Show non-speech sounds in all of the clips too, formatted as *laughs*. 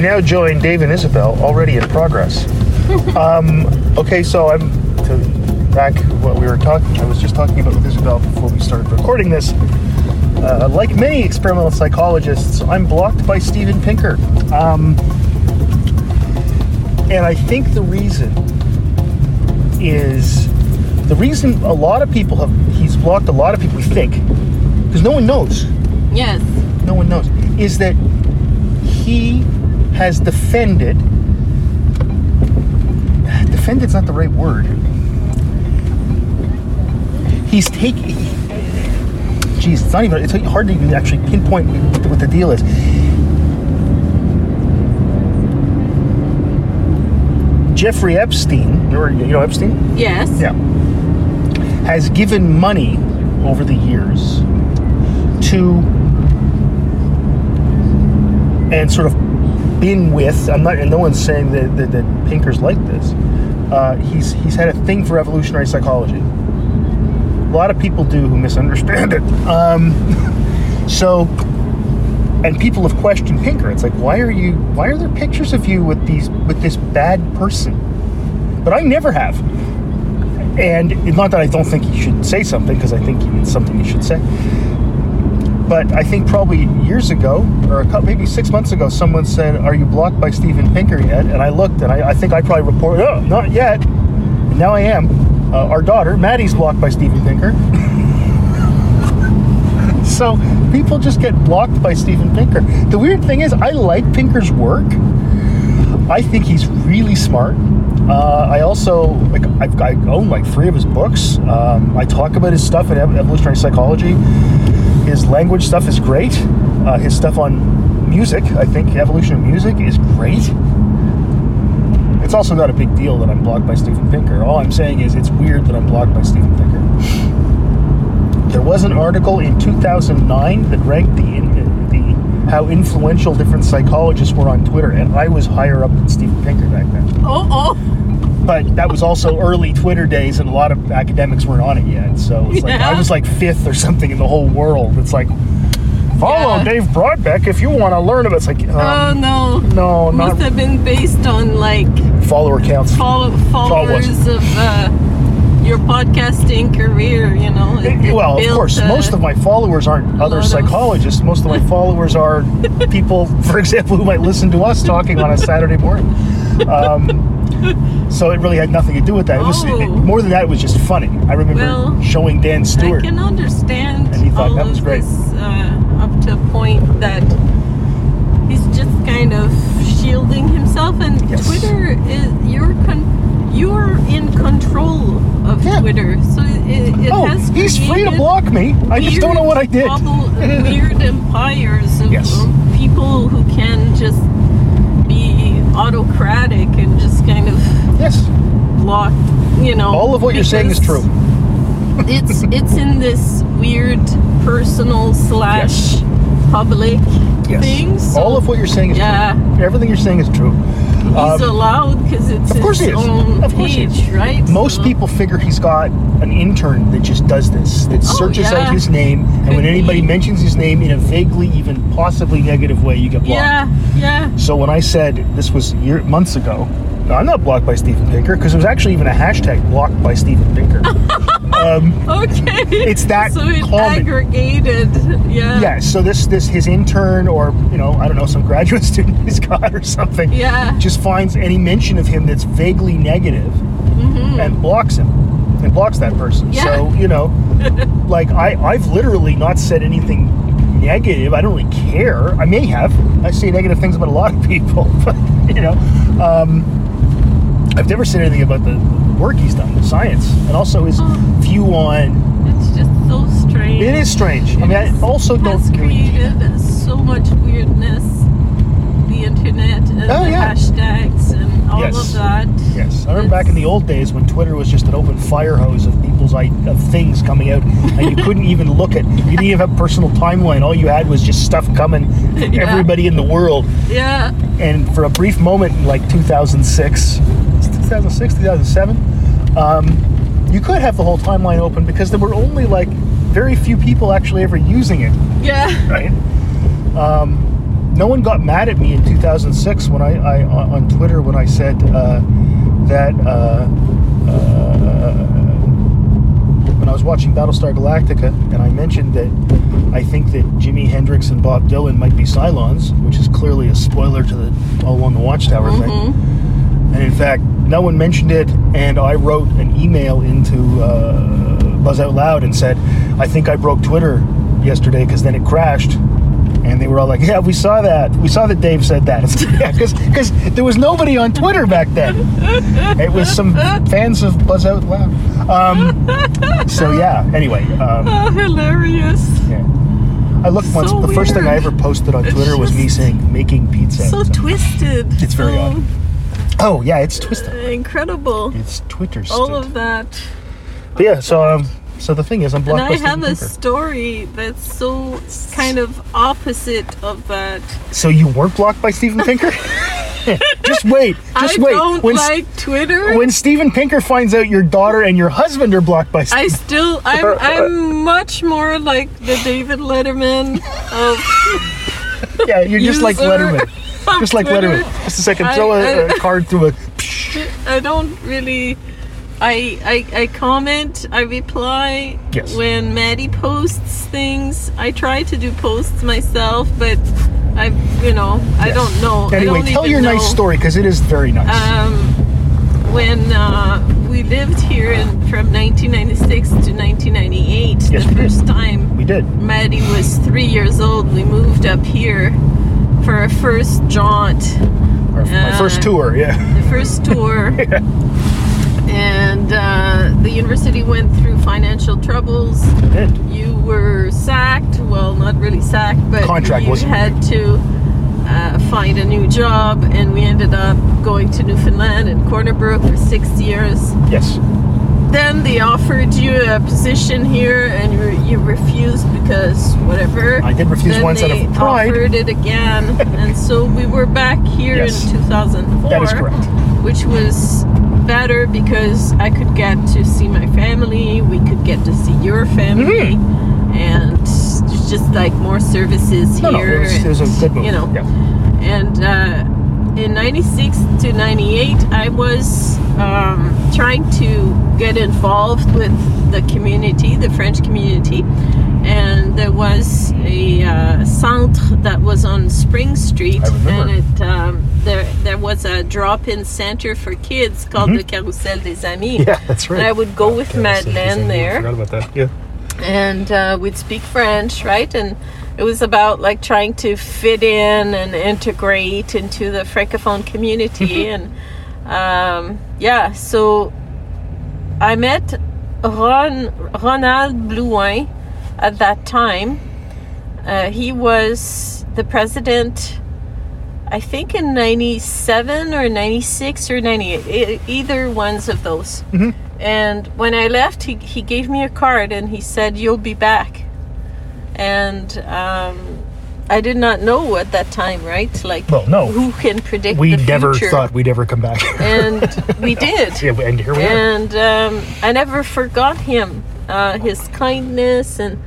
We now join Dave and Isabel, already in progress. *laughs* um, okay, so I'm to back what we were talking. I was just talking about with Isabel before we started recording this. Uh, like many experimental psychologists, I'm blocked by Steven Pinker. Um, and I think the reason is the reason a lot of people have he's blocked a lot of people we think because no one knows Yes. no one knows is that he has defended defended's not the right word. He's taking geez it's not even it's hard to even actually pinpoint what the deal is. Jeffrey epstein or you know epstein? Yes. yeah. Has given money over the years to and sort of been with i'm not and no one's saying that, that, that pinker's like this uh, he's he's had a thing for evolutionary psychology. A lot of people do who misunderstand it. Um, *laughs* so and people have questioned pinker. It's like why are you why are there pictures of you with these with this bad person? But i never have. And not that I don't think he should say something because I think it's something he should say. But I think probably years ago, or couple, maybe six months ago, someone said, "Are you blocked by Steven Pinker yet?" And I looked, and I, I think I probably reported, "Oh, not yet." And now I am. Uh, our daughter, Maddie's blocked by Steven Pinker. *laughs* so people just get blocked by Steven Pinker. The weird thing is, I like Pinker's work. I think he's really smart. Uh, I also like I've, I own like three of his books. Um, I talk about his stuff in evolutionary psychology. His language stuff is great. Uh, his stuff on music, I think evolution of music is great. It's also not a big deal that I'm blocked by Steven Pinker. All I'm saying is it's weird that I'm blocked by Steven Pinker. There was an article in 2009 that ranked the, the how influential different psychologists were on Twitter, and I was higher up than Steven Pinker back then Oh, oh. But that was also early Twitter days, and a lot of academics weren't on it yet. So it's like Yeah. I was like fifth or something in the whole world. It's like follow Yeah. Dave Brodbeck if you want to learn about. It's like Oh um, no. no, not Must have been based on like follower counts. follow, followers of uh, your podcasting career. You know. It- it well, of course, uh, most of my followers aren't other lot of- psychologists. Most of my *laughs* followers are people, for example, who might listen to us talking on a Saturday morning. Um, *laughs* so it really had nothing to do with that. It was Oh. it- more than that. It was just funny. I remember Well, showing Dan Stewart. I can understand And he thought all that was great. this uh, up to a point that he's just kind of shielding himself. And Yes. Twitter is you're con- you're in control of Yeah. Twitter, so it, it Oh, has he's free to block me. I just don't know what I did. bubble- weird *laughs* empires of Yes. people who can just autocratic and just kind of Yes. block. You know, All of what you're saying is true. *laughs* it's it's in this weird personal slash Yes. public Yes. thing. So All of what you're saying is yeah, true. Everything you're saying is true. He's Um, allowed because it's of course his he is. own Of course page, right? Most So- people figure he's got an intern that just does this, that Oh, searches yeah. out his name, and Could when anybody be. mentions his name in a vaguely, even possibly negative way, you get blocked. Yeah, yeah. So when I said this was year, months ago, no, I'm not blocked by Steven Pinker because it was actually even a hashtag blocked by Steven Pinker. *laughs* um, *laughs* Okay. It's that so it common. aggregated. Yeah. yeah, so this this his intern or you know I don't know some graduate *laughs* student he's got or something Yeah. just finds any mention of him that's vaguely negative. Mhm. negative and blocks him and blocks that person. Mm-hmm. Yeah. So you know, *laughs* like I I've literally not said anything negative. I don't really care. I may have. I say negative things about a lot of people, but you know, um, I've never said anything about the work he's done, science, and also his Oh. view on. It's just so strange. It is strange. I mean, I It's- also don't. created so much weirdness. The internet and Oh, the yeah. hashtags and all Yes. of that. Yes, I remember back in the old days when Twitter was just an open fire hose of people's of things coming out, and you couldn't even look at. You didn't even have a personal timeline. All you had was just stuff coming from *laughs* Yeah. everybody in the world. Yeah. And for a brief moment, in like 2006, it's 2006, 2007, um, you could have the whole timeline open because there were only like very few people actually ever using it. Yeah. Right. Um, no one got mad at me in 2006 when I, I on Twitter when I said uh, that uh, uh, when I was watching Battlestar Galactica and I mentioned that I think that Jimi Hendrix and Bob Dylan might be Cylons, which is clearly a spoiler to the All Along the Watchtower thing. And in fact, no one mentioned it, and I wrote an email into uh, Buzz Out Loud and said, I think I broke Twitter yesterday because then it crashed. And they were all like, Yeah, we saw that. We saw that Dave said that. *laughs* Because there was nobody on Twitter back then. It was some fans of Buzz Out Loud. Um, so, yeah, anyway. Um, Oh, hilarious. yeah. I looked once, So the first thing I ever posted on Twitter was me saying, making pizza. So So- twisted. It's very so odd. Oh, yeah, it's twisted. Incredible. It's Twitter All of that. But yeah, so um, so the thing is, I'm And blocked I have a story that's so kind of opposite of that. So you weren't blocked by Steven Pinker? *laughs* *laughs* just wait, just I wait. don't when, like Twitter. when Steven Pinker finds out your daughter and your husband are blocked by Steven I still, I'm, *laughs* I'm much more like the David Letterman of yeah, you're just like Letterman, just like Twitter. Letterman. Just a second, throw a, I- a card through a. I don't really. I, I I comment. I reply Yes. when Maddie posts things. I try to do posts myself, but I you know I don't know. I Anyway, don't tell your know. nice story because it is very nice. Um, when uh, we lived here in, from 1996 to 1998, Yes, the we did. first time we did. Maddie was three years old, we moved up here for our first jaunt, Our, my uh, first tour, yeah. the first tour. *laughs* And uh, the university went through financial troubles. We did. You were sacked. Well, not really sacked, but Contract you wasn't had to uh, find a new job. And we ended up going to Newfoundland and Corner Brook for six years. Yes. Then they offered you a position here, and you, you refused because whatever. I did refuse then once out of pride. offered it again, and so we were back here Yes. in 2004 That is correct. which was better because I could get to see my family, we could get to see your family, and it's just like more services. No, no, here. it was, it was a good move. You know, Yeah. and uh, in 96 to 98, I was um, trying to get involved with the community, the French community. And there was a uh, centre that was on Spring Street, I and it um, there there was a drop-in center for kids called the Carousel des Amis. Mm-hmm. Yeah, that's right. And I would go with so- Madeleine I there forgot about that. Yeah. and uh, we'd speak French, right? And it was about like trying to fit in and integrate into the francophone community, *laughs* and um, yeah. So I met Ron Ronald Blouin at that time. Uh, he was the president. I think in 97 or 96 or 98, e- either ones of those. And when I left, he, he gave me a card and he said, You'll be back. And um, I did not know at that time, right? Like, Well, no. who can predict We never future? thought we'd ever come back. And *laughs* we did. yeah, and here we are. and um, I never forgot him, uh, his kindness, and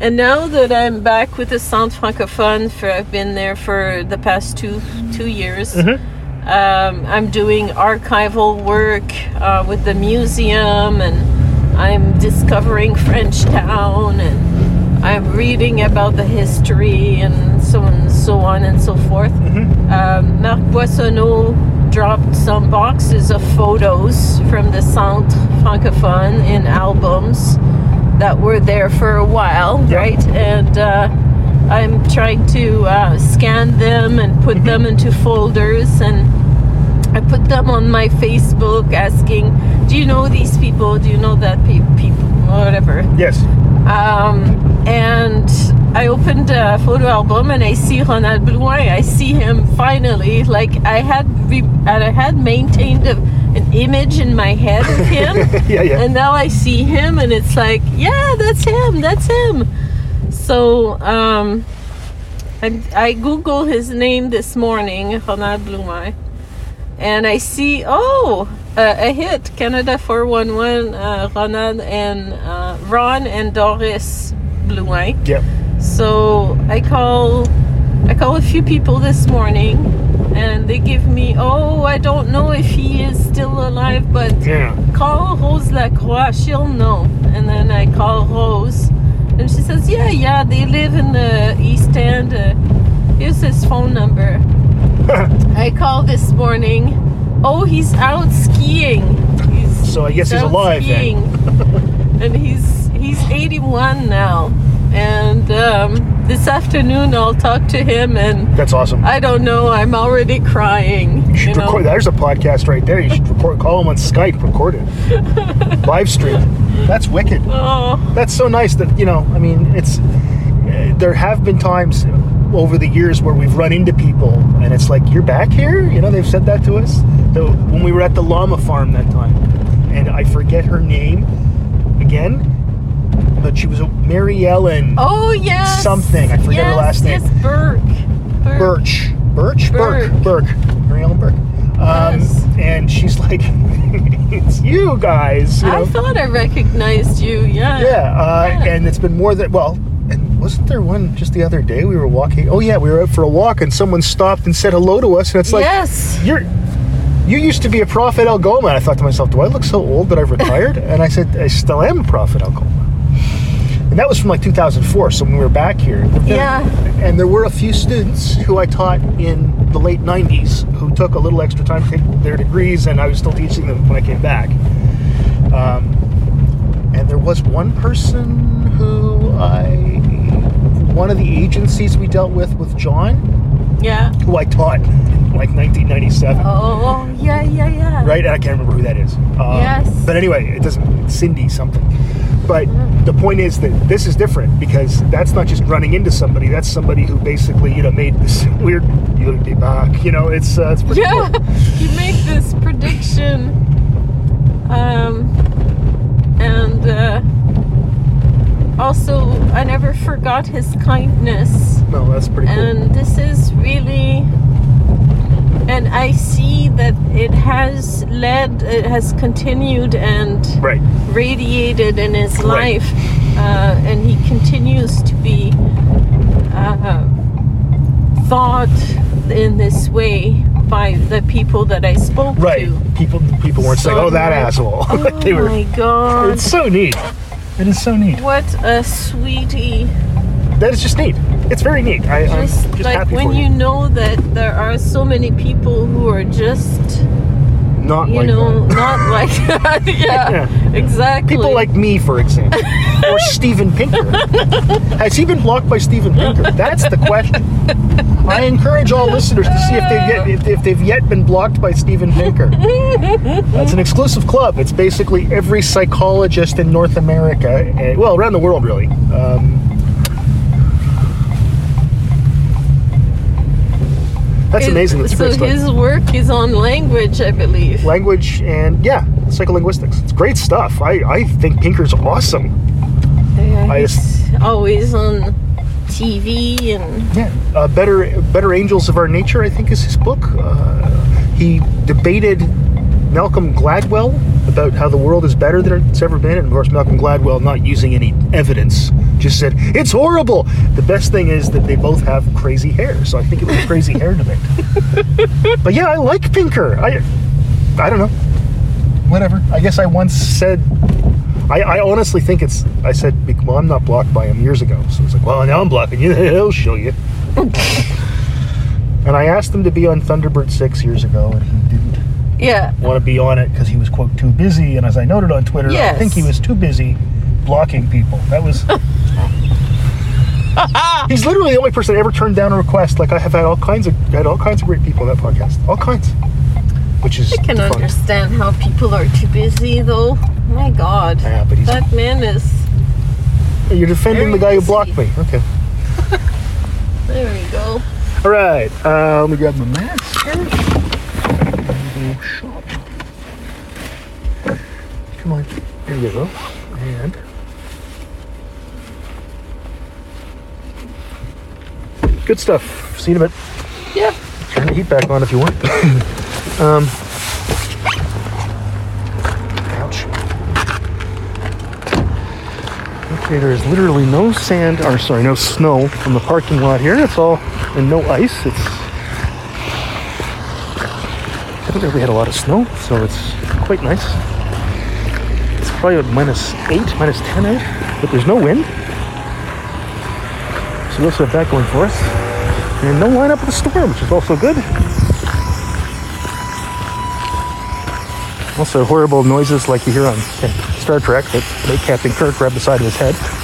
and now that I'm back with the Centre Francophone, for I've been there for the past two two years. Mm-hmm. Um, I'm doing archival work uh, with the museum, and I'm discovering French Town, and I'm reading about the history, and so on and so on and so forth. Um, Marc Boissonneau dropped some boxes of photos from the Centre Francophone in albums that were there for a while, Yeah. right? And uh, I'm trying to uh, scan them and put them into folders, and I put them on my Facebook asking, "Do you know these people? Do you know that pe- people? Whatever." yes. Um, and I opened a photo album and I see Ronald Blouin. I see him finally. Like I had, re- I had maintained a, an image in my head of *laughs* him, Yeah, yeah. and now I see him, and it's like, yeah, that's him. That's him. So um, I, I Google his name this morning, Ronald Blouin, and I see oh uh, a hit Canada 411 uh, Ronald and uh, Ron and Doris Blouin. Yep. So I call I call a few people this morning, and they give me, oh, I don't know if he is still alive, but Yeah. call Rose Lacroix, she'll know. And then I call Rose, and she says, yeah, yeah, they live in the East End. Uh, here's his phone number. *laughs* I call this morning. Oh, he's out skiing. He's, So I guess he's alive then. skiing. *laughs* and he's he's 81 now. And um, this afternoon I'll talk to him, and That's awesome. I don't know. I'm already crying. You should know? record. There's a podcast right there. You should record. Call him on Skype. Record it. *laughs* Live stream. That's wicked. Oh, That's so nice that you know. I mean, it's. uh, There have been times over the years where we've run into people, and it's like, "You're back here." You know, they've said that to us. So when we were at the llama farm that time, and I forget her name again, but she was a Mary Ellen oh yes. Something. I forget her last name. Yes, Burke. Burke. Birch. Birch? Burke. Burke. Burke. Mary Ellen Burke. Um, Yes. And she's like, *laughs* it's you guys. You know? I thought I recognized you. Yeah. yeah, uh, Yeah. and it's been more than, well, and wasn't there one just the other day we were walking? Oh, yeah, we were out for a walk and someone stopped and said hello to us. And it's like, yes. you're. You used to be a prof at Algoma. And I thought to myself, do I look so old that I've retired? *laughs* and I said, I still am a prof at Algoma. And that was from like 2004. So when we were back here, Yeah. and there were a few students who I taught in the late 90s who took a little extra time to take their degrees, and I was still teaching them when I came back. Um, and there was one person who I, one of the agencies we dealt with with John, Yeah. who I taught in like 1997. Oh, yeah, yeah, yeah. Right, and I can't remember who that is. Um, Yes. But anyway, it doesn't. Cindy something. But the point is that this is different because that's not just running into somebody. That's somebody who basically, you know, made this *laughs* weird. You'll be back. You know, it's uh, it's pretty Yeah. cool. *laughs* you make this prediction. Um, and uh, also, I never forgot his kindness. No, that's pretty cool. and this is really and i see that it has led it has continued and right. radiated in his Right. life uh, and he continues to be uh, thought in this way by the people that i spoke Right. to People people weren't saying, "Oh, that like, asshole." *laughs* oh they were. my god It's so neat. It is so neat. what a sweetie That is just neat. It's very neat. I, I'm just, just like happy when for you you. know that there are so many people who are just Not you like know that. not like *laughs* that *laughs* yeah, Yeah. exactly People like me, for example, *laughs* or Steven Pinker. Has he been blocked by Steven Pinker? That's the question. I encourage all listeners to see if they get if, if they've yet been blocked by Steven Pinker. That's an exclusive club. It's basically every psychologist in North America, eh, well, around the world, really. Um, that's It- amazing. That's so his work is on language i believe language and yeah, psycholinguistics. It's great stuff. I, I think Pinker's awesome. yeah, I he's always on tv and Yeah, uh, better better angels of our nature. I think is his book. Uh, he debated Malcolm Gladwell about how the world is better than it's ever been, and of course Malcolm Gladwell, not using any evidence, just said it's horrible. The best thing is that they both have crazy hair, so I think it was a crazy hair debate. *laughs* but yeah, I like Pinker. I I don't know. Whatever. I guess I once said. I, I honestly think it's. I said, well, I'm not blocked by him years ago. So it's like, well, now I'm blocking you. *laughs* He'll show you. *laughs* and I asked him to be on Thunderbird 6 years ago, and he didn't yeah want to be on it because he was, quote, too busy. And as I noted on Twitter, I think he was too busy blocking people. That was. *laughs* He's literally the only person that ever turned down a request. Like I have had all kinds of had all kinds of great people on that podcast, all kinds, which is i can understand how people are too busy though my god Yeah, but he's that man is You're defending the guy who blocked me. Okay. *laughs* there we go All right. Uh, let me grab my mask here. Come on. There you go. And. Good stuff. See you in a bit. yeah Turn the heat back on if you want. *laughs* um. Ouch. Okay, there is literally no sand, or sorry, no snow on the parking lot here. It's all, and no ice. It's, haven't really had a lot of snow, so it's quite nice. It's probably about minus 8, minus 10 out, but there's no wind. So have that going for us. And no lineup at the store, which is also good. Also horrible noises like you hear on Star Trek that make Captain Kirk grab the side of his head.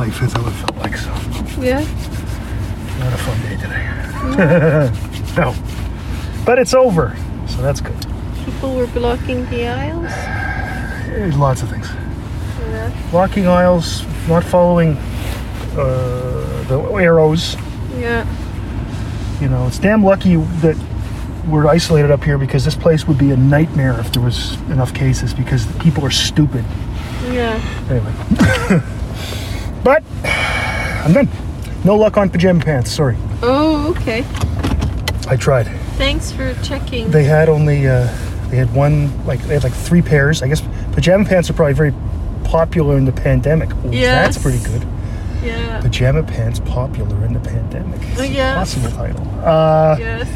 Life is how it felt like, so Yeah. not a fun day today. *laughs* no. But it's over, so that's good. People were blocking the aisles. There's lots of things. Yeah. Blocking aisles, not following uh, the arrows. Yeah. You know, it's damn lucky that we're isolated up here because this place would be a nightmare if there was enough cases because people are stupid. Yeah. Anyway. *laughs* but I'm done. No luck on pajama pants. Sorry, Oh, okay. I tried. Thanks for checking. They had only uh, they had one like they had like three pairs. I guess pajama pants are probably very popular in the pandemic. Ooh, Yes. That's pretty good. yeah. Pajama pants popular in the pandemic. It's Oh, yes. Possible title. Uh, Yes.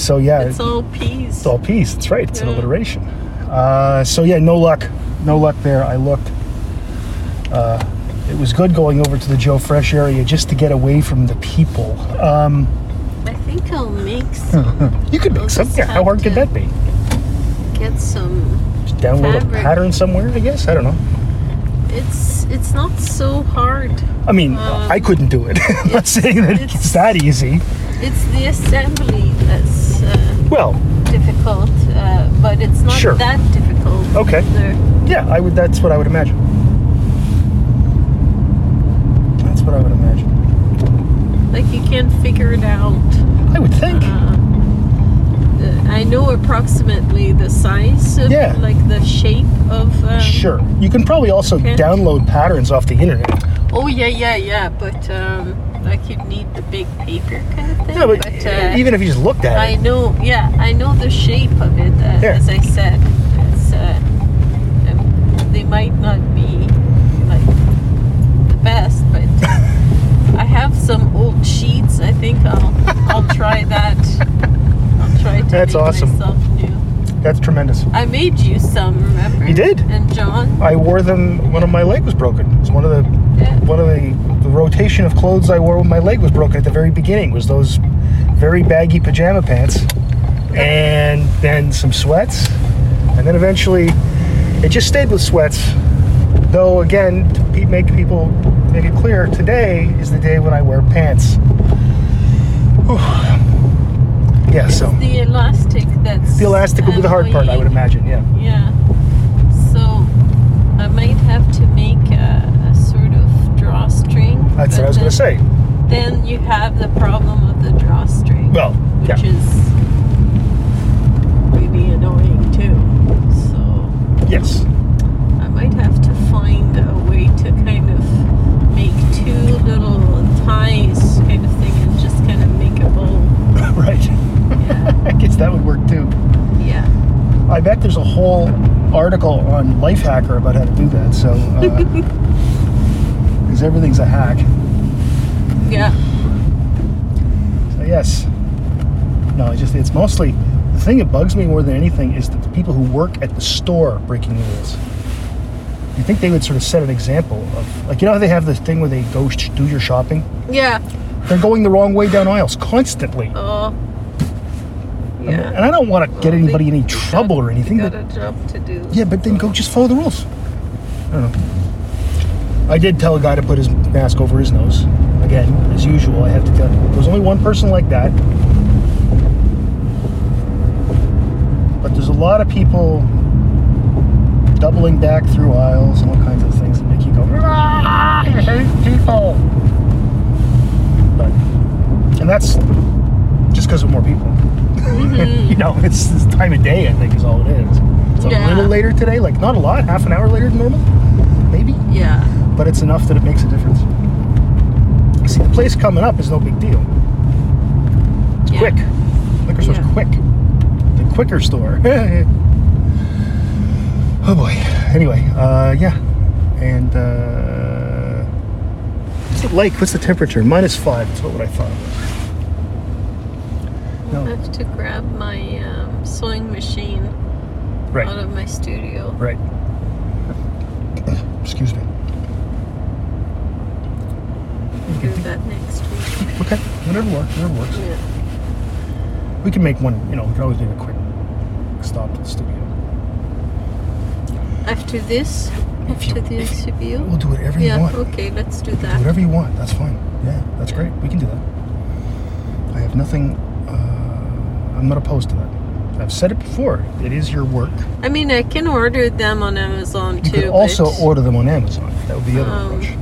So yeah, It's all peas. It's all peace. That's right. It's an alliteration. Uh, so yeah, no luck. No luck there. I looked. Uh, it was good going over to the Joe Fresh area just to get away from the people. Um, I think I'll make *laughs* some. you could make some. Yeah, how hard could that be? Get some. Just download Fabric. a pattern somewhere, I guess. I don't know. It's it's not so hard. I mean, Um, I couldn't do it. *laughs* I'm not saying that it's, it's- that easy. It's the assembly that's uh, Well, difficult, uh, but it's not Sure. that difficult. Okay. either. yeah, I would. That's what I would imagine. That's what I would imagine. Like you can figure it out. I would think. Uh, I know approximately the size of, Yeah. like the shape of. Um, Sure. You can probably also Okay. download patterns off the internet. Oh yeah, yeah, yeah. But um, like you'd need the big paper kind of thing. Yeah, but, uh, even if you just looked at I it, I know, yeah, I know the shape of it. Uh, Yeah. As I said, it's uh, um, they might not be like the best, but I have some old sheets. I think I'll I'll try that. I'll try to That's make awesome. myself new. that's tremendous. I made you some. Remember? You did? And John. I wore them. One of my leg was broken. It's one of the Yeah. one of the, the rotation of clothes I wore when my leg was broken at the very beginning was those very baggy pajama pants, and then some sweats, and then eventually it just stayed with sweats. Though again, to make people make it clear, today is the day when I wear pants. Whew. Yeah, so The elastic that's. the elastic will be the hard part, I would imagine. Yeah. Yeah. So I might have to make a, a sort of drawstring. That's what I was going to say. Then you have the problem of the drawstring. Well, which yeah. is really annoying too. So Yes. I might have to find a way to kind of make two ties kind of thing and just kind of make a bowl. *laughs* right. Yeah. *laughs* I guess that would work too. yeah. I bet there's a whole article on Lifehacker about how to do that. So, uh, *laughs* because everything's a hack. Yeah. So yes. No, just it's mostly the thing that bugs me more than anything is that the people who work at the store breaking the rules. You think they would sort of set an example of, like, you know how they have this thing where they go sh- do your shopping? Yeah. They're going the wrong way down aisles constantly. Oh. Yeah. And I don't want to get anybody in any trouble got- or anything. Got But a job to do. Yeah, but then go just follow the rules. I don't know. I did tell a guy to put his mask over his nose. Again, as usual, I have to tell you. There was only one person like that. But there's a lot of people doubling back through aisles and all kinds of things that make you go, "Ah, I hate people. But, and that's just because of more people. *laughs* you know, it's this time of day, I think, is all it is. It's a little later today, like not a lot, half an hour later than normal, maybe, Yeah. but it's enough that it makes a difference. See, the place coming up is no big deal. It's Yeah. quick. Liquor store's Yeah. quick. The quicker store. *laughs* oh boy. Anyway, uh, yeah. And, uh, what's it like? What's the temperature? Minus five. That's what I thought it was. I have to grab my um, sewing machine Right. out of my studio. Right. Excuse me. Do that next week. Okay. Whatever works. Whatever works. Yeah. We can make one. You know, we can always make a quick stop to the studio. After this, If you- after the interview. We'll do whatever you want. Yeah. want. Okay. Let's do Do that. whatever you want. That's fine. Yeah, that's great. We can do that. I have nothing. Uh, I'm not opposed to that. I've said it before. It is your work. I mean, I can order them on Amazon You too. could also order them on Amazon. That would be the other Um, approach.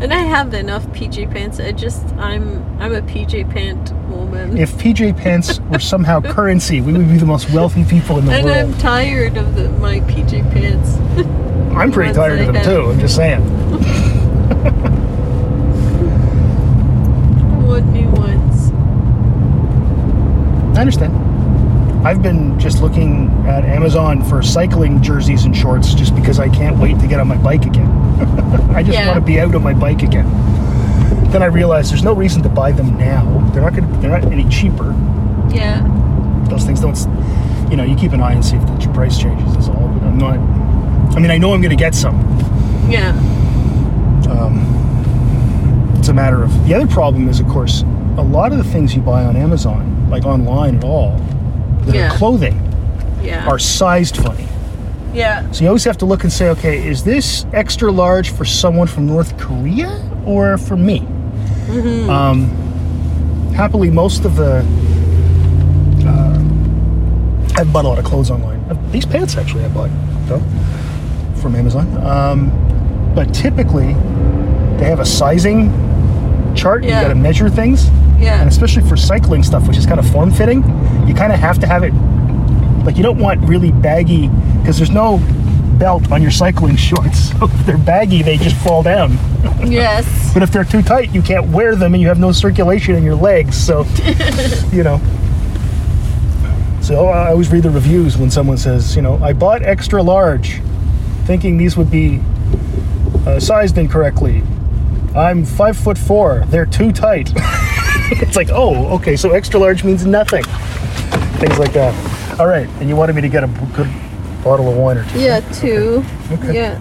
And I have enough PJ pants. I just I'm I'm a PJ pant woman. If PJ pants were somehow *laughs* currency, we would be the most wealthy people in the and world. And I'm tired of the, my PJ pants. *laughs* I'm pretty tired of them too. I'm just saying. *laughs* what new ones? I understand. I've been just looking at Amazon for cycling jerseys and shorts just because I can't wait to get on my bike again. I just yeah. want to be out on my bike again. Then I realized there's no reason to buy them now. They're not going to, they're not any cheaper. Yeah. Those things don't, you know, you keep an eye and see if the price changes is all. But I'm not, I mean, I know I'm going to get some. Yeah. Um, it's a matter of, the other problem is, of course, a lot of the things you buy on Amazon, like online at all, that Yeah. are clothing, Yeah. are sized funny. yeah. So you always have to look and say, okay, is this extra large for someone from North Korea or for me? Um, happily, most of the uh, I've bought a lot of clothes online. Uh, These pants actually I bought though from Amazon. Um, but typically, they have a sizing chart. Yeah. You got to measure things, Yeah. and especially for cycling stuff, which is kind of form fitting, you kind of have to have it. Like you don't want really baggy because there's no belt on your cycling *laughs* shorts. So if they're baggy, they just fall down. *laughs* Yes. But if they're too tight, you can't wear them and you have no circulation in your legs. So, *laughs* you know. So I always read the reviews when someone says, you know, I bought extra large thinking these would be uh, sized incorrectly. I'm five foot four. They're too tight. it's like, oh, okay, so extra large means nothing. Things like that. All right, and you wanted me to get a good bottle of wine or two. Yeah. Two. Okay. Yeah.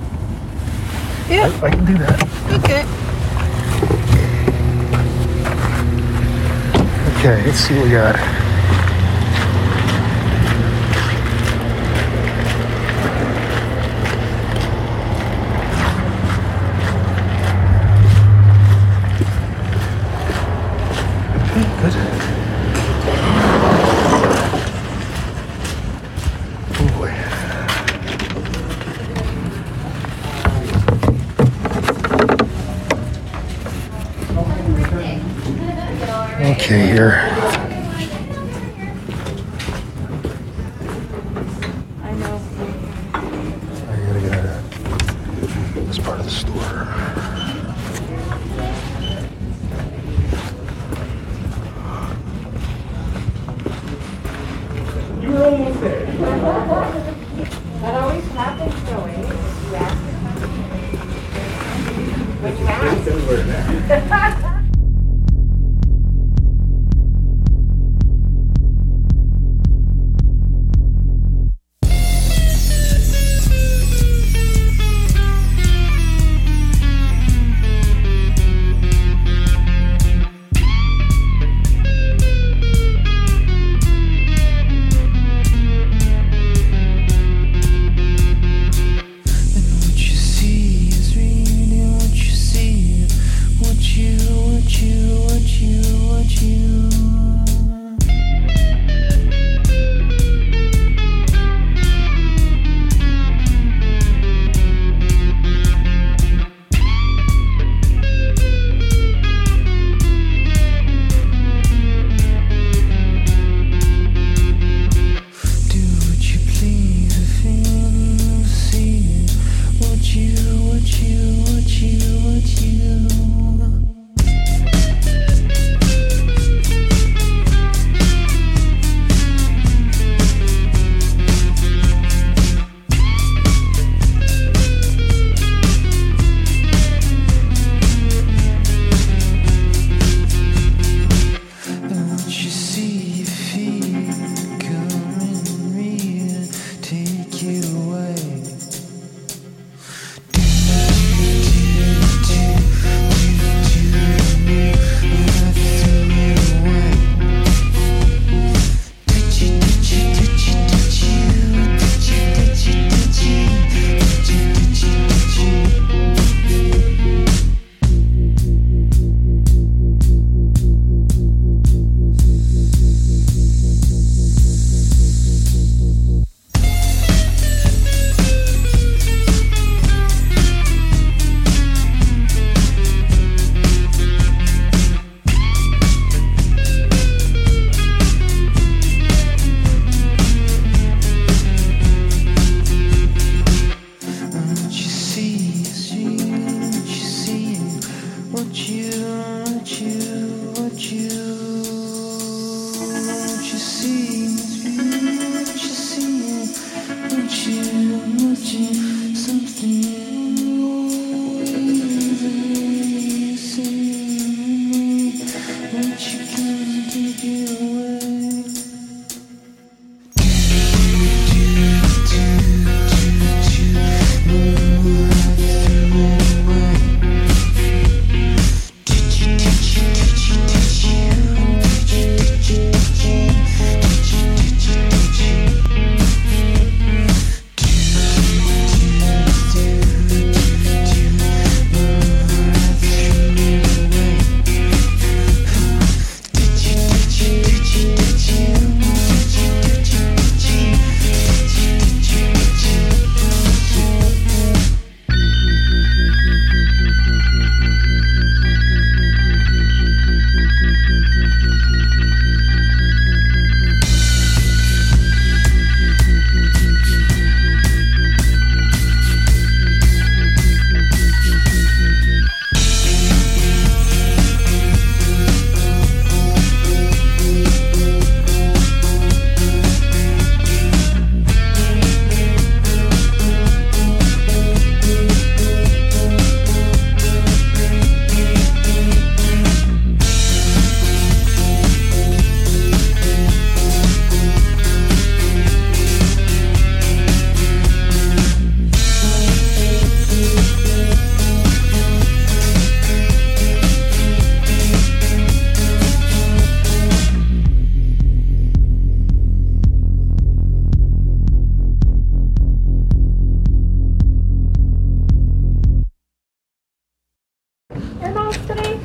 Yeah. I can do that. Okay. Okay, let's see what we got. Okay, here.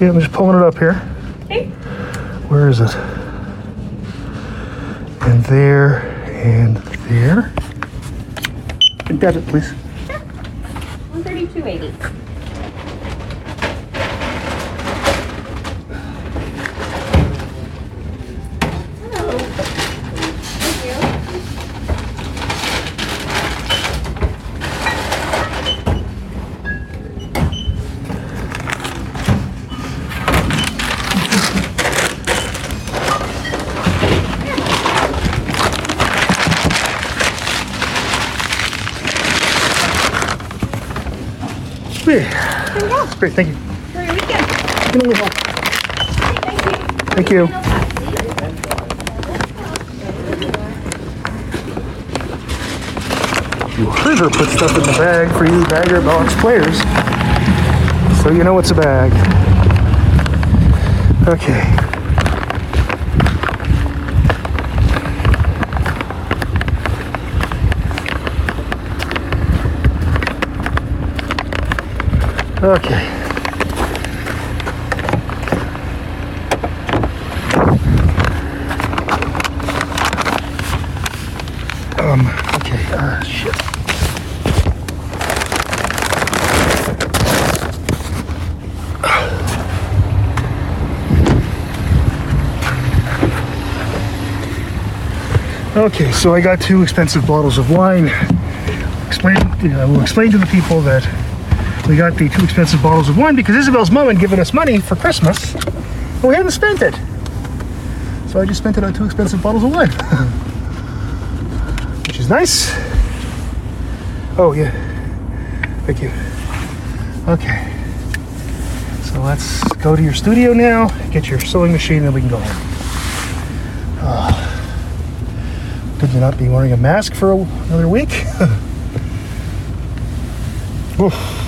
Yeah, I'm just pulling it up here. Okay. Where is it? And there, and there. Debit, please. Sure. 132.80. Great, thank you. Your weekend. Give me a little- Thank you. Thank you. You heard her put stuff in the bag for you bagger box players. So you know it's a bag. Okay. Okay. Um, okay, uh, shit. Okay, so I got two expensive bottles of wine. Explain, I will explain to the people that we got the two expensive bottles of wine because Isabel's mom had given us money for Christmas, and we hadn't spent it. So I just spent it on two expensive bottles of wine. *laughs* which is nice. Oh, yeah. Thank you. Okay. So let's go to your studio now, get your sewing machine, and we can go home. Ah. Could you not be wearing a mask for a- another week? *laughs* Oof.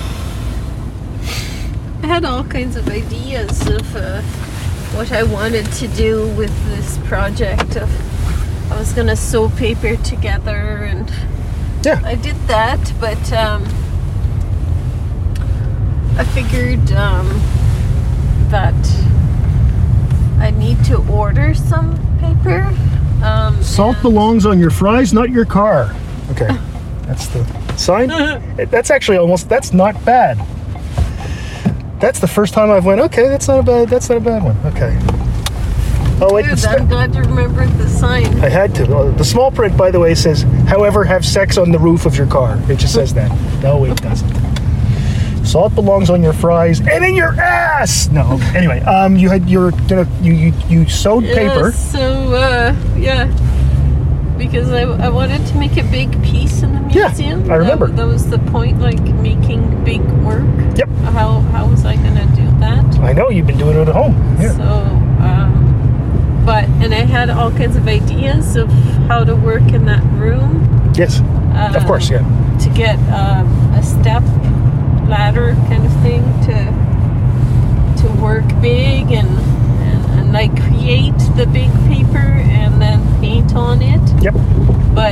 I had all kinds of ideas of uh, what I wanted to do with this project. Of I was gonna sew paper together, and Yeah. I did that. But um, I figured um, that I need to order some paper. Um, Salt belongs on your fries, not your car. Okay. *laughs* That's the sign. That's actually almost that's not bad. That's the first time I've went, okay, that's not a bad that's not a bad one. Okay. Oh wait, Good, I'm glad you remembered the sign. I had to. The small print, by the way, says, however, have sex on the roof of your car. It just says that. No, it doesn't. Salt belongs on your fries and in your ass. No. Anyway, um, you had you're you you, you sewed paper. Yeah, so uh, yeah, because I, I wanted to make a big piece in the museum. Yeah. I remember. That, that was the point, like making big work. Yep. How how was I gonna do that? I know you've been doing it at home. Yeah. So, um, but and I had all kinds of ideas of how to work in that room. Yes. Of course. Yeah. To get um, a step ladder kind of thing to to work big and, and and like create the big paper and then paint on it. Yep.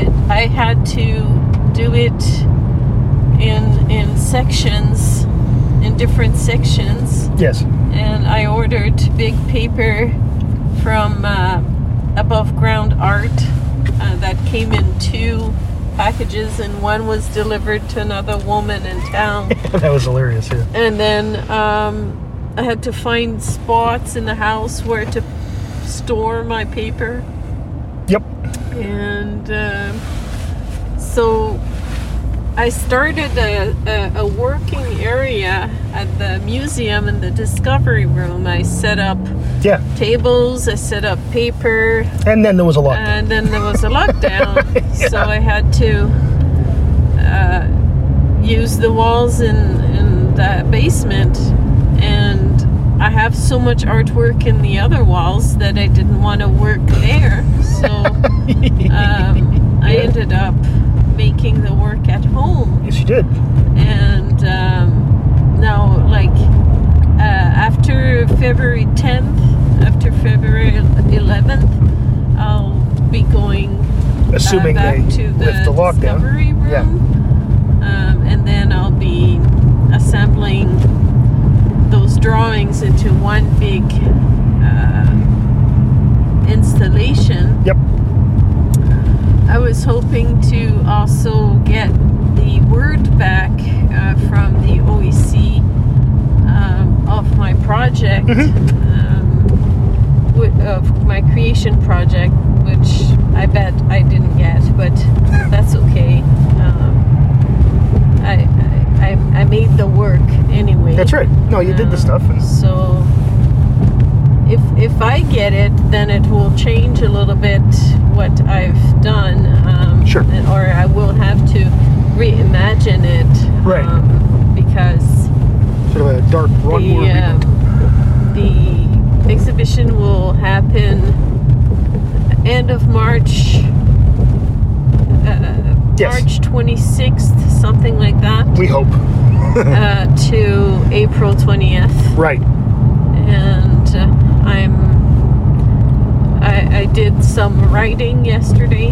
But I had to do it in in sections, in different sections Yes. and I ordered big paper from uh, Above Ground Art uh, that came in two packages, and one was delivered to another woman in town. *laughs* that was hilarious. Yeah. and then um, I had to find spots in the house where to store my paper. And um so I started a, a, a working area at the museum in the discovery room. I set up Yeah. tables, I set up paper, And then there was a lot. and then there was a lockdown. *laughs* So I had to uh, use the walls in, in the basement. And I have so much artwork in the other walls that I didn't want to work there. So um, I ended up making the work at home yes, you did. and um, now like uh, after February 10th, after February 11th, I'll be going Assuming uh, back they to the, lift the lockdown. discovery room, Yeah. um, and then I'll be assembling those drawings into one big uh, installation. Yep. I was hoping to also get the word back uh, from the OEC um, of my project, um, wi- of my creation project, which I bet I didn't get, but that's okay. Um, I, I, I I made the work anyway. That's right. No, you did the Um, stuff. And, So if if I get it, then it will change a little bit what I've done. Um, Sure. Or I will have to reimagine it. Right. Um, because sort of a dark Moore the um, reboot. the exhibition will happen end of March. Uh, Yes. March 26th, something like that, We hope. *laughs* uh, to April 20th Right. Uh, I'm I, I did some writing yesterday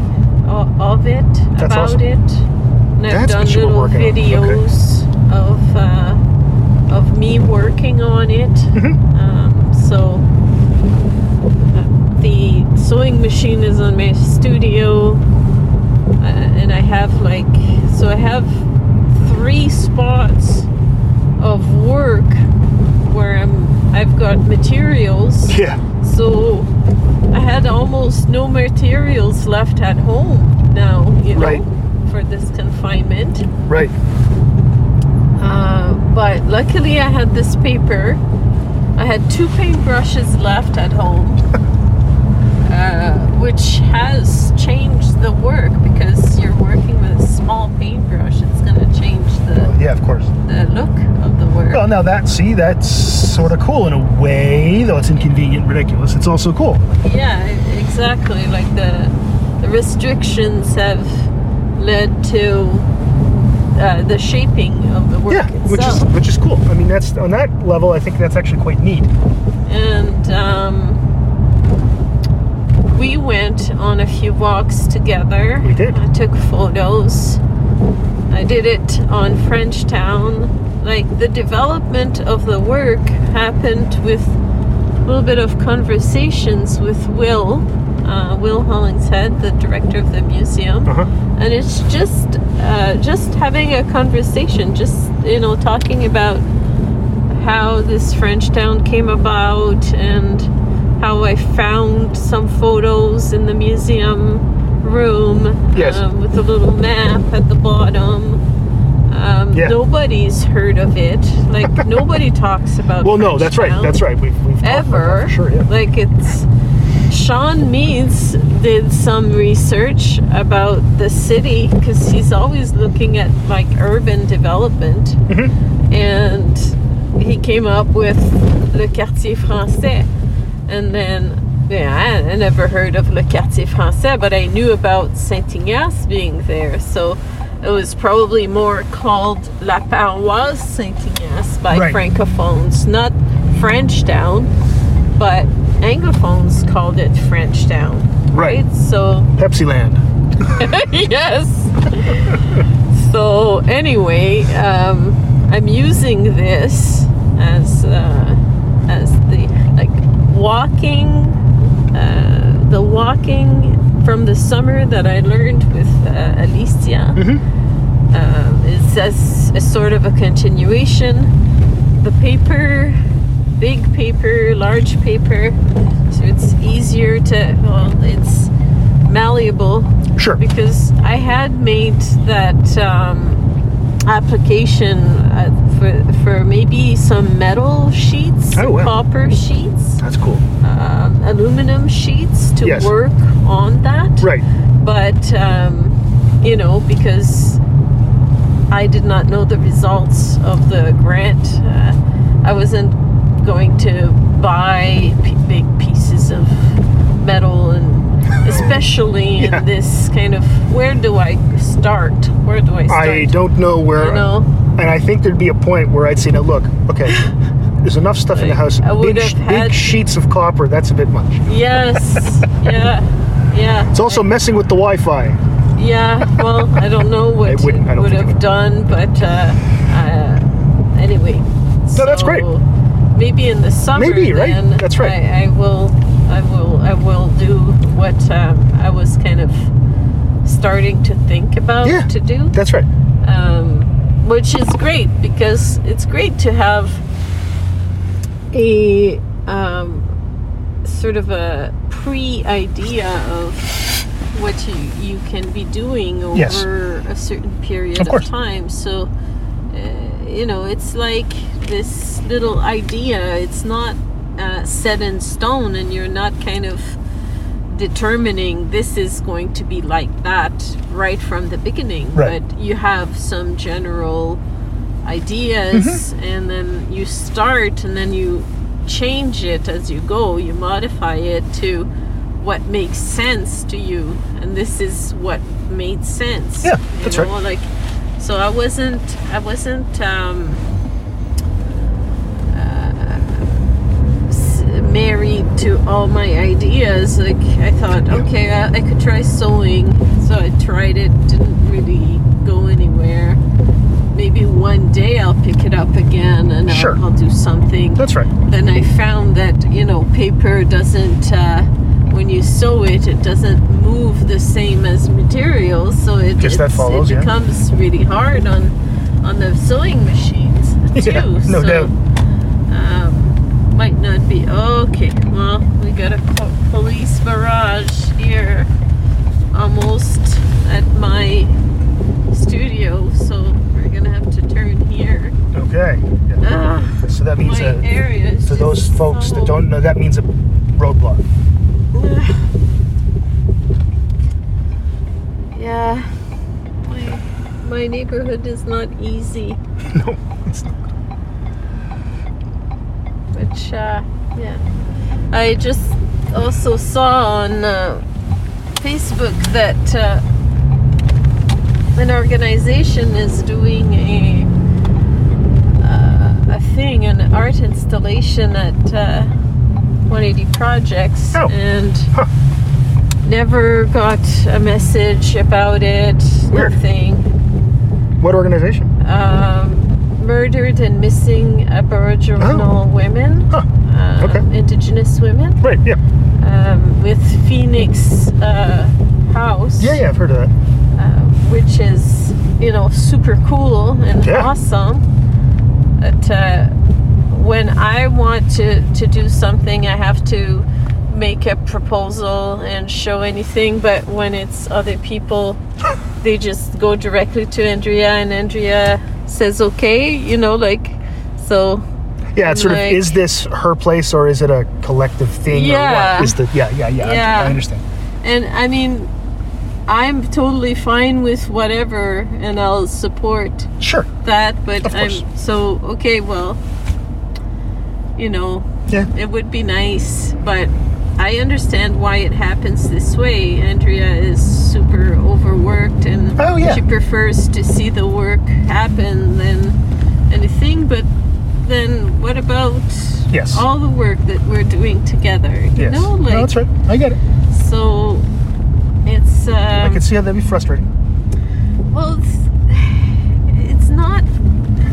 of, of it That's about awesome. it, and I've That's done little on. Okay. videos of uh, of me working on it. *laughs* Mm-hmm. Um, so uh, the sewing machine is in my studio, uh, and I have like so I have three spots of work where I'm I've got materials. Yeah. So I had almost no materials left at home now, you know, Right. for this confinement. Right. Uh, but luckily I had this paper. I had two paintbrushes left at home, *laughs* uh, which has changed the work because you're working with a small paintbrush. It's going to change the, Yeah, of course. the look work. Well, now that see, that's sort of cool in a way, though it's inconvenient, and ridiculous. It's also cool. Yeah, exactly. Like the the restrictions have led to uh, the shaping of the work Yeah, itself. which is which is cool. I mean, that's on that level. I think that's actually quite neat. and um, we went on a few walks together. We did. I took photos. I did it on French Town. Like the development of the work happened with a little bit of conversations with Will, uh, Will Hollingshead, the director of the museum Uh huh. and it's just uh, just having a conversation just you know talking about how this french town came about and how i found some photos in the museum room Yes. um, with a little map at the bottom um, Yeah. nobody's heard of it like *laughs* nobody talks about Well, no, French that's right. That's right. We've, we've talked about that ever. sure. Yeah. Like it's Sean Meads did some research about the city because he's always looking at like urban development, Mm-hmm. and he came up with Le Quartier Français, and then. Yeah, I, I never heard of Le Quartier Français, but I knew about Saint Ignace being there, so it was probably more called La Paroisse Saint Ignace by Right. francophones, not French Town, but Anglophones called it French Town. Right. So, *laughs* Pepsi Land. yes. *laughs* so, anyway, um, I'm using this as uh, as the like walking, uh, the walking from the summer that I learned with uh, Alicia. Mm-hmm. Um, it's as a sort of a continuation. The paper, big paper, large paper, so it's easier to, well, it's malleable Sure. because I had made that um, application uh, for, for maybe some metal sheets, Oh, wow. copper sheets, That's cool. um, aluminum sheets to Yes. work on that Right. but um, you know because i did not know the results of the grant uh, i wasn't going to buy p- big pieces of metal and especially Yeah. in this kind of where do i start where do i start I don't know where. you know And I think there'd be a point where I'd say, "Now look, okay, *laughs* there's enough stuff in the house. I would Big, big sheets of copper. That's a bit much. yes yeah yeah It's also messing with the Wi-Fi. Yeah, well, I don't know *laughs* what It wouldn't- I would have would. done, but uh, uh, anyway. No, that's great. maybe in the summer. Maybe, right? That's right. I, I will. I will. I will do what um, I was kind of starting to think about Yeah. to do. That's right. um, which is great because it's great to have a um, sort of a pre idea of what you, you can be doing over Yes. a certain period Of of, time. So, uh, you know, it's like this little idea, it's not uh, set in stone, and you're not kind of determining this is going to be like that right from the beginning Right. but you have some general ideas Mm-hmm. and then you start and then you change it as you go you modify it to what makes sense to you and this is what made sense Yeah, you that's know? right. like so i wasn't i wasn't um married to all my ideas. Like I thought, okay, I, I could try sewing, so I tried it. Didn't really go anywhere. Maybe one day I'll pick it up again and Sure. I'll, I'll do something. That's right. Then I found that you know paper doesn't. Uh, when you sew it, it doesn't move the same as materials, so it follows, it yeah. becomes really hard on on the sewing machines *laughs* too. Yeah, no so, doubt. um, might not be okay. Well, we got a po- police barrage here, almost at my studio, so we're gonna have to turn here. Okay. Yeah. Ah, So that means is for those folks so- that don't know, that means a roadblock. *sighs* Yeah, my my neighborhood is not easy. *laughs* No, it's not. Uh, yeah. I just also saw on uh, Facebook that uh, an organization is doing a uh, a thing, an art installation at uh, 180 Projects, Oh. and Huh. never got a message about it. Weird. Nothing What organization? um, murdered and missing Aboriginal women, Oh. Huh. uh, Okay. Indigenous women, Right. Yeah. um, with Phoenix uh, House, Yeah. Yeah. I've heard of that. uh, which is you know super cool and Yeah. awesome. But uh, when I want to to do something, I have to make a proposal and show anything. But when it's other people, *laughs* they just go directly to Andrea, and Andrea says okay. You know, like so. Yeah. It's sort Like- of. Is this her place or is it a collective thing? Or Yeah. what? Is the? Yeah. Yeah. Yeah. I- Yeah. I, understand. And I mean, I'm totally fine with whatever, and I'll support Sure. that. But Of I'm so okay. Well, you know, Yeah. it would be nice, but I understand why it happens this way. Andrea is super overworked, and Oh, yeah. she prefers to see the work happen than anything. But then, what about Yes. all the work that we're doing together? You Yes. know, like no, that's right. I get it. so. It's um, I can see how that'd be frustrating. well, it's, it's not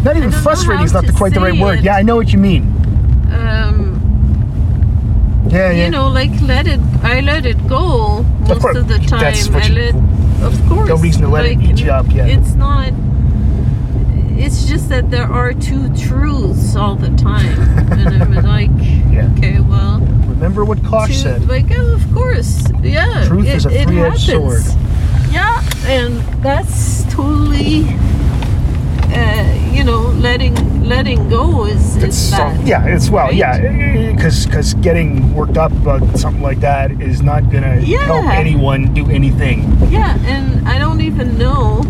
Not even frustrating is not the, quite the right word. it. Yeah, I know what you mean. um, Yeah, yeah. you know, like let it. I let it go most course. of the time. That's what I you- let, of course. no reason to let it like, eat you up, yeah. It's not. It's just that there are two truths all the time, *laughs* and I'm like, Yeah. okay, well, Remember what Kosh two, said. like, oh, of course, yeah. Truth it, is a it three-edged sword. Yeah, and that's totally. Uh, you know, letting letting go is, It's is so, that. yeah, it's well, right? yeah, because because getting worked up about something like that is not gonna Yeah. help anyone do anything. Yeah, and I don't even know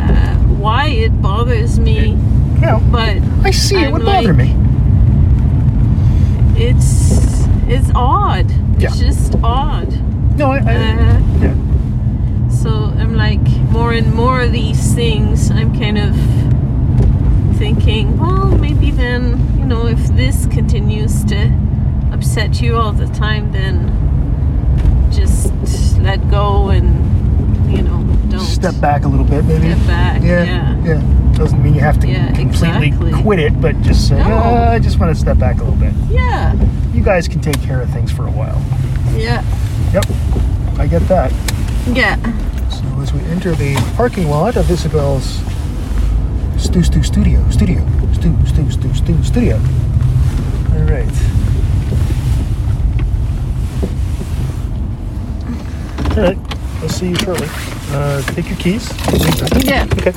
uh, why it bothers me, You know, but I see it I'm would bother me. it's it's odd. Yeah. It's just odd. No, I, I Uh, yeah, so I'm like more and more of these things. I'm kind of thinking, well, maybe then you know if this continues to upset you all the time, then just let go and you know don't step back a little bit, maybe. Step back. Yeah. Yeah. yeah. Doesn't mean you have to yeah, completely exactly. quit it, but just say, no. oh, I just want to step back a little bit. Yeah. You guys can take care of things for a while. Yeah. Yep. I get that. Yeah. So as we enter the parking lot of Isabel's Stu Stu Studio, Studio, Stu Stu Stu Stu Studio. All right. All right. I'll see you shortly. Uh, take your keys. Yeah. Okay.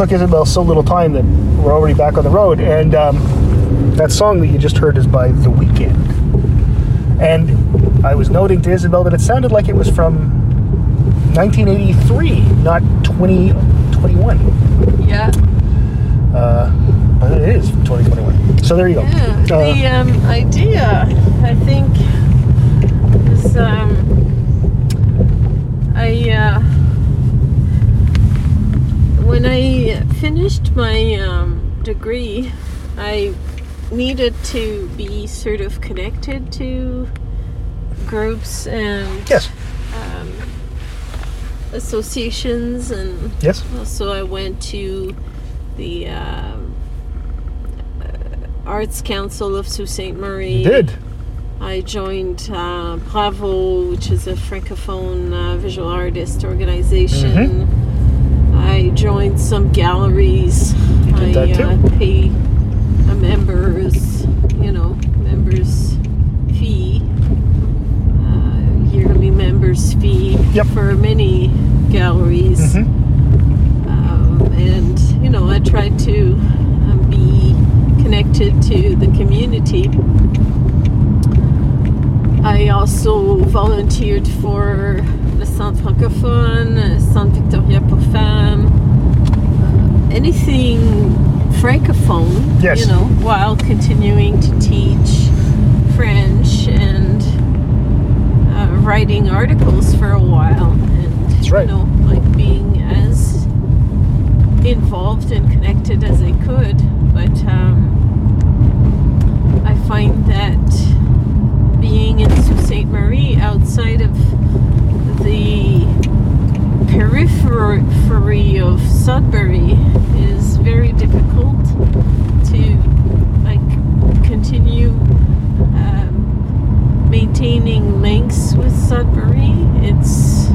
took Isabel so little time that we're already back on the road. And um, that song that you just heard is by The Weeknd. And I was noting to Isabel that it sounded like it was from 1983, not 2021. yeah. Uh, but it is 2021. So there you go. Yeah, uh, the um, idea, I think, is. Um, when I finished my um, degree, I needed to be sort of connected to groups and yes. um, associations, and yes. So I went to the um, uh, Arts Council of Sault Ste. Marie. You did. I joined uh, Bravo, which is a francophone uh, visual artist organization. Mm-hmm I joined some galleries. You did I that too. Uh, pay a members, you know, members fee, uh, yearly members fee Yep. for many galleries. Mhm. Um, and you know, I tried to um, be connected to the community. I also volunteered for the Centre Francophone, Centre Victoria pour Femmes, uh, anything francophone, Yes. you know, while continuing to teach French and uh, writing articles for a while. And, That's right. you know, like being as involved and connected as I could. But um, I find that being in Sault Ste. Marie outside of the periphery of Sudbury is very difficult to like continue um, maintaining links with Sudbury. It's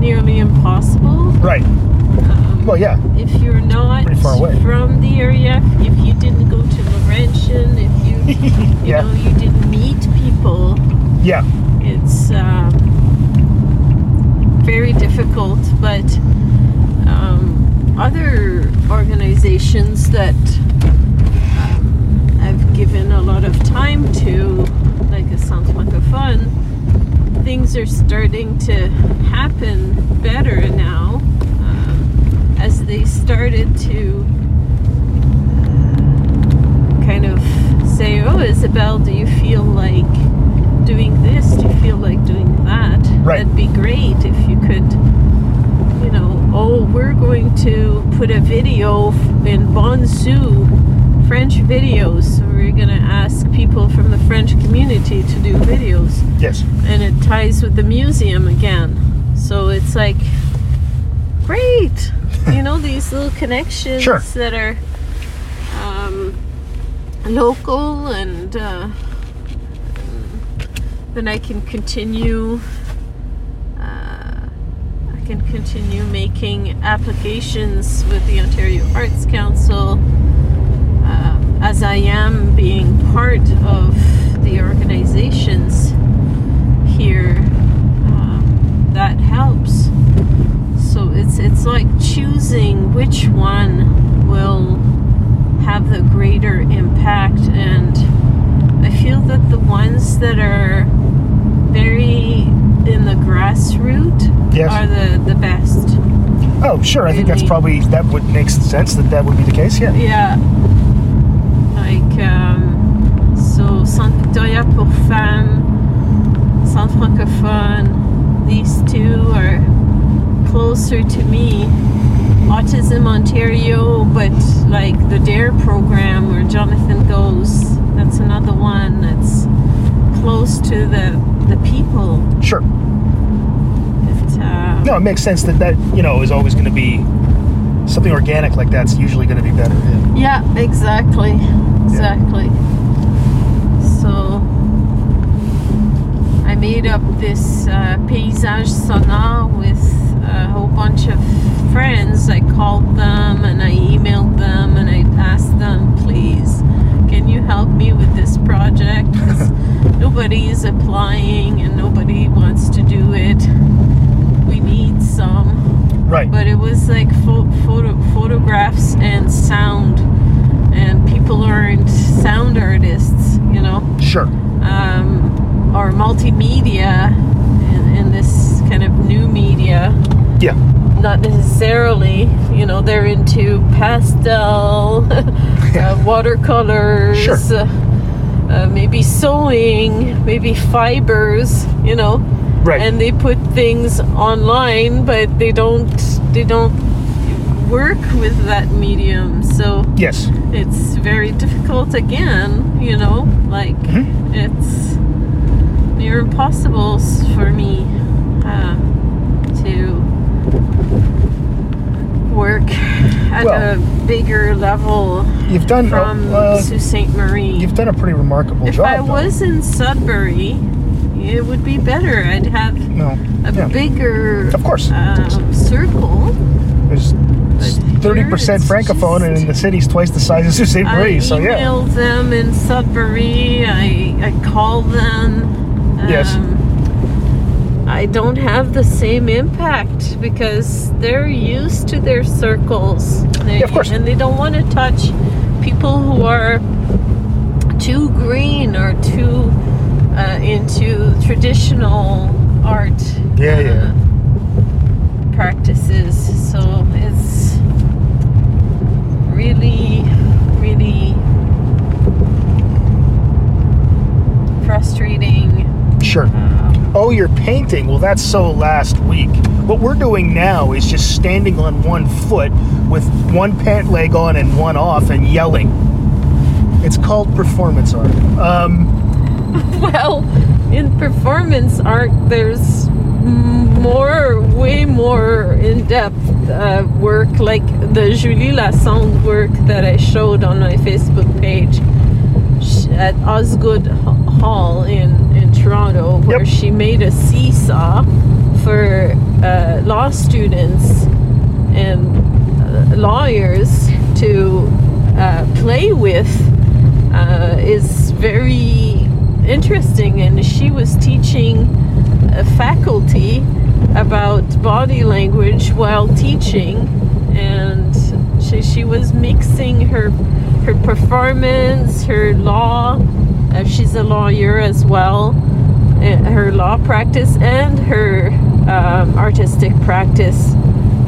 nearly impossible. Right. Um, Well, yeah. if you're not far away. from the area, if you didn't go to Laurentian, if you *laughs* you Yeah. know you didn't meet people, Yeah. it's um, very difficult. But um, other organizations that um, I've given a lot of time to, like a Centre Francophone, things are starting to happen better now um, as they started to uh, kind of say, "Oh, Isabel, do you feel like doing this? Do you feel like doing that? Right. That'd be great if you could." You know, oh, we're going to put a video in Bon Soo, French videos. So we're going to ask people from the French community to do videos Yes. and it ties with the museum again. So it's like great, *laughs* you know, these little connections Sure. that are um, local, and uh, then I can continue. Uh, I can continue making applications with the Ontario Arts Council um, as I am being part of the organizations here um, that helps so it's it's like choosing which one will have the greater impact and i feel that the ones that are very in the grassroots Yes. are the the best Oh, sure. I think that's probably that would make sense that that would be the case. Yeah. Yeah. Like, um, so Centre Victoria pour Femmes, Centre Francophone, these two are closer to me. Autism Ontario, but like the DARE program where Jonathan goes, that's another one that's close to the, the people. Sure. It, uh, No, it makes sense that that you know is always going to be something organic like that's usually going to be better. Yeah. Yeah, exactly. Exactly. So I made up this uh, paysage sonore with a whole bunch of friends. I called them and I emailed them and I asked them, please, can you help me with this project? *laughs* nobody is applying and nobody wants to do it. We need some Right. but it was like pho- photo photographs and sound and people aren't sound artists you know Sure. um, or multimedia in, in this kind of new media Yeah. not necessarily you know they're into pastel *laughs* uh, watercolors Sure. uh, uh, maybe sewing maybe fibers you know Right. and they put things online but they don't they don't work with that medium so yes. it's very difficult again you know like Mhm. it's near impossible for me uh, to work *laughs* at Well- a bigger level You've done from uh, Sault Ste. Marie. you've done a pretty remarkable if job. If I though. was in Sudbury, it would be better. I'd have no, a yeah. bigger Of course. um, circle. There's thirty percent francophone, and in the city's twice the size of Sault Ste. I Marie. So yeah, I email them in Sudbury. I I call them. Yes. I don't have the same impact because they're used to their circles. They, Yeah, of course. And they don't want to touch people who are too green or too uh, into traditional art Yeah, yeah. uh, practices. So it's really, really frustrating. sure. Um, Oh, you're painting. Well, that's so last week. What we're doing now is just standing on one foot with one pant leg on and one off and yelling. It's called performance art. Um, *laughs* well, in performance art, there's more, way more in-depth uh, work, like the Julie Lassonde work that I showed on my Facebook page at Osgoode Hall in, in Toronto, where Yep. she made a seesaw for uh, law students and uh, lawyers to uh, play with uh, is very interesting. And she was teaching a faculty about body language while teaching, and she, she was mixing her her performance, her law. Uh, she's a lawyer as well. Uh, Her law practice and her um, artistic practice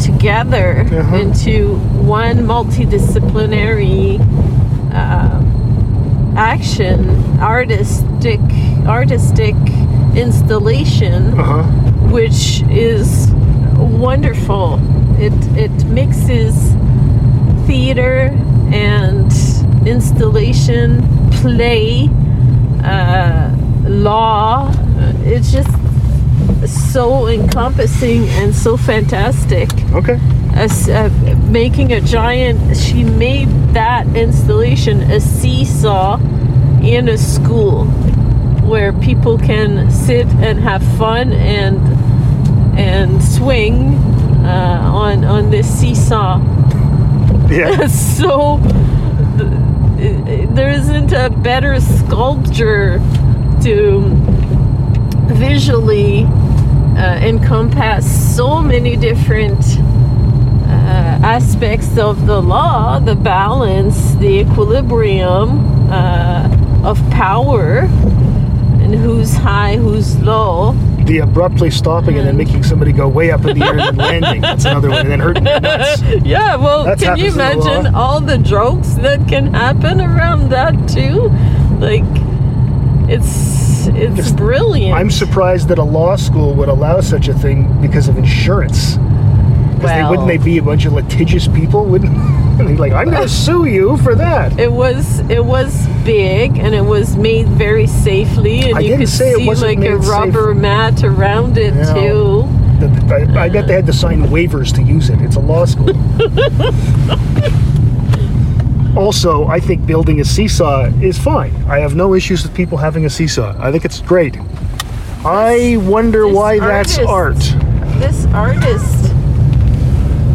together Uh-huh. into one multidisciplinary um, action, artistic, artistic installation, uh huh. which is wonderful. It it mixes theater and installation, play, uh, law. It's just so encompassing and so fantastic Okay. as uh, making a giant she made that installation a seesaw in a school where people can sit and have fun and and swing uh, on on this seesaw Yeah. *laughs* so th- there isn't a better sculpture to visually uh, encompass so many different uh, aspects of the law the balance the equilibrium uh, of power and who's high who's low The abruptly stopping and then making somebody go way up in the air and then *laughs* landing. That's another one. And then hurting their nuts. *laughs* yeah, well, That's can you in the imagine all the jokes that can happen around that too? Like, it's it's brilliant. I'm surprised that a law school would allow such a thing because of insurance. Because they, wouldn't they be a bunch of litigious people? Wouldn't *laughs* they? Like, I'm going *laughs* to sue you for that. It was it was big and it was made very safely, and I you didn't could say it see wasn't like a rubber mat around it too. I, I bet they had to sign waivers to use it. It's a law school. *laughs* also, I think building a seesaw is fine. I have no issues with people having a seesaw. I think it's great. I wonder this why that's art. This artist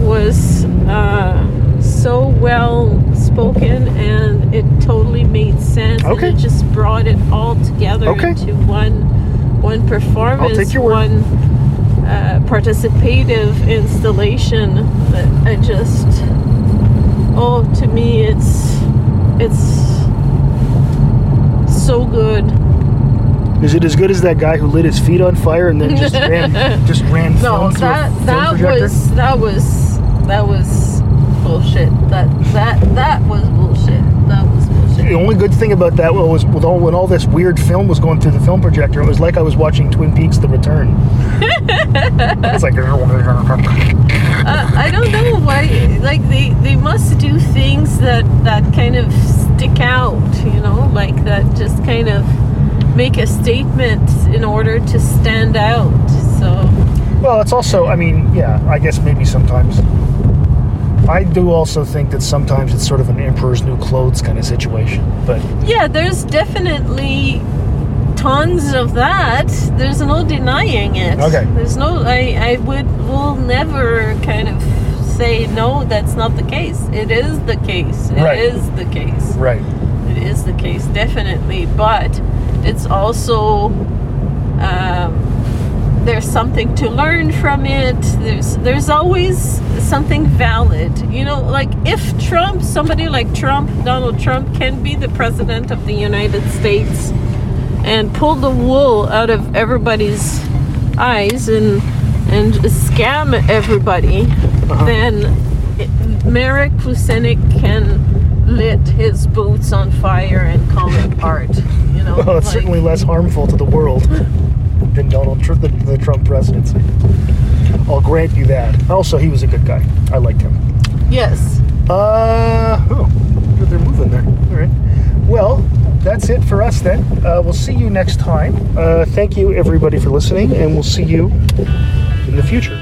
was uh, so well spoken, and it totally made sense. Okay. And it just brought it all together Okay. into one one performance, take your word. one uh, participative installation. That I just oh, to me, it's it's so good. Is it as good as that guy who lit his feet on fire and then just *laughs* ran just ran No, film through a that that projector? was that was that was bullshit. That that that was bullshit. That was bullshit. The only good thing about that was with all when all this weird film was going through the film projector, it was like I was watching Twin Peaks: The Return. *laughs* it's like Uh, I don't know why. Like they they must do things that that kind of stick out. You know, like that just kind of make a statement in order to stand out. So well, it's also I mean, yeah, I guess maybe sometimes. I, do also think that sometimes it's sort of an emperor's new clothes kind of situation. But Yeah, there's definitely tons of that. There's no denying it. Okay. There's no. I I would will never kind of say no. That's not the case. It is the case. It is Right. the case. right, It is the case, definitely. But it's also um, there's something to learn from it. There's there's always something valid. You know, like if Trump, somebody like Trump, Donald Trump, can be the president of the United States and pull the wool out of everybody's eyes and and scam everybody, uh-huh. then it, Merrick Kucinek can lit his boots on fire and call it art. You know, *laughs* well, it's like- certainly less harmful to the world than Donald Trump, the, the Trump presidency. I'll grant you that. Also, he was a good guy. I liked him. yes. Uh oh, they're moving there. All right. Well, that's it for us then. Uh, we'll see you next time. Uh, thank you everybody for listening, and we'll see you in the future.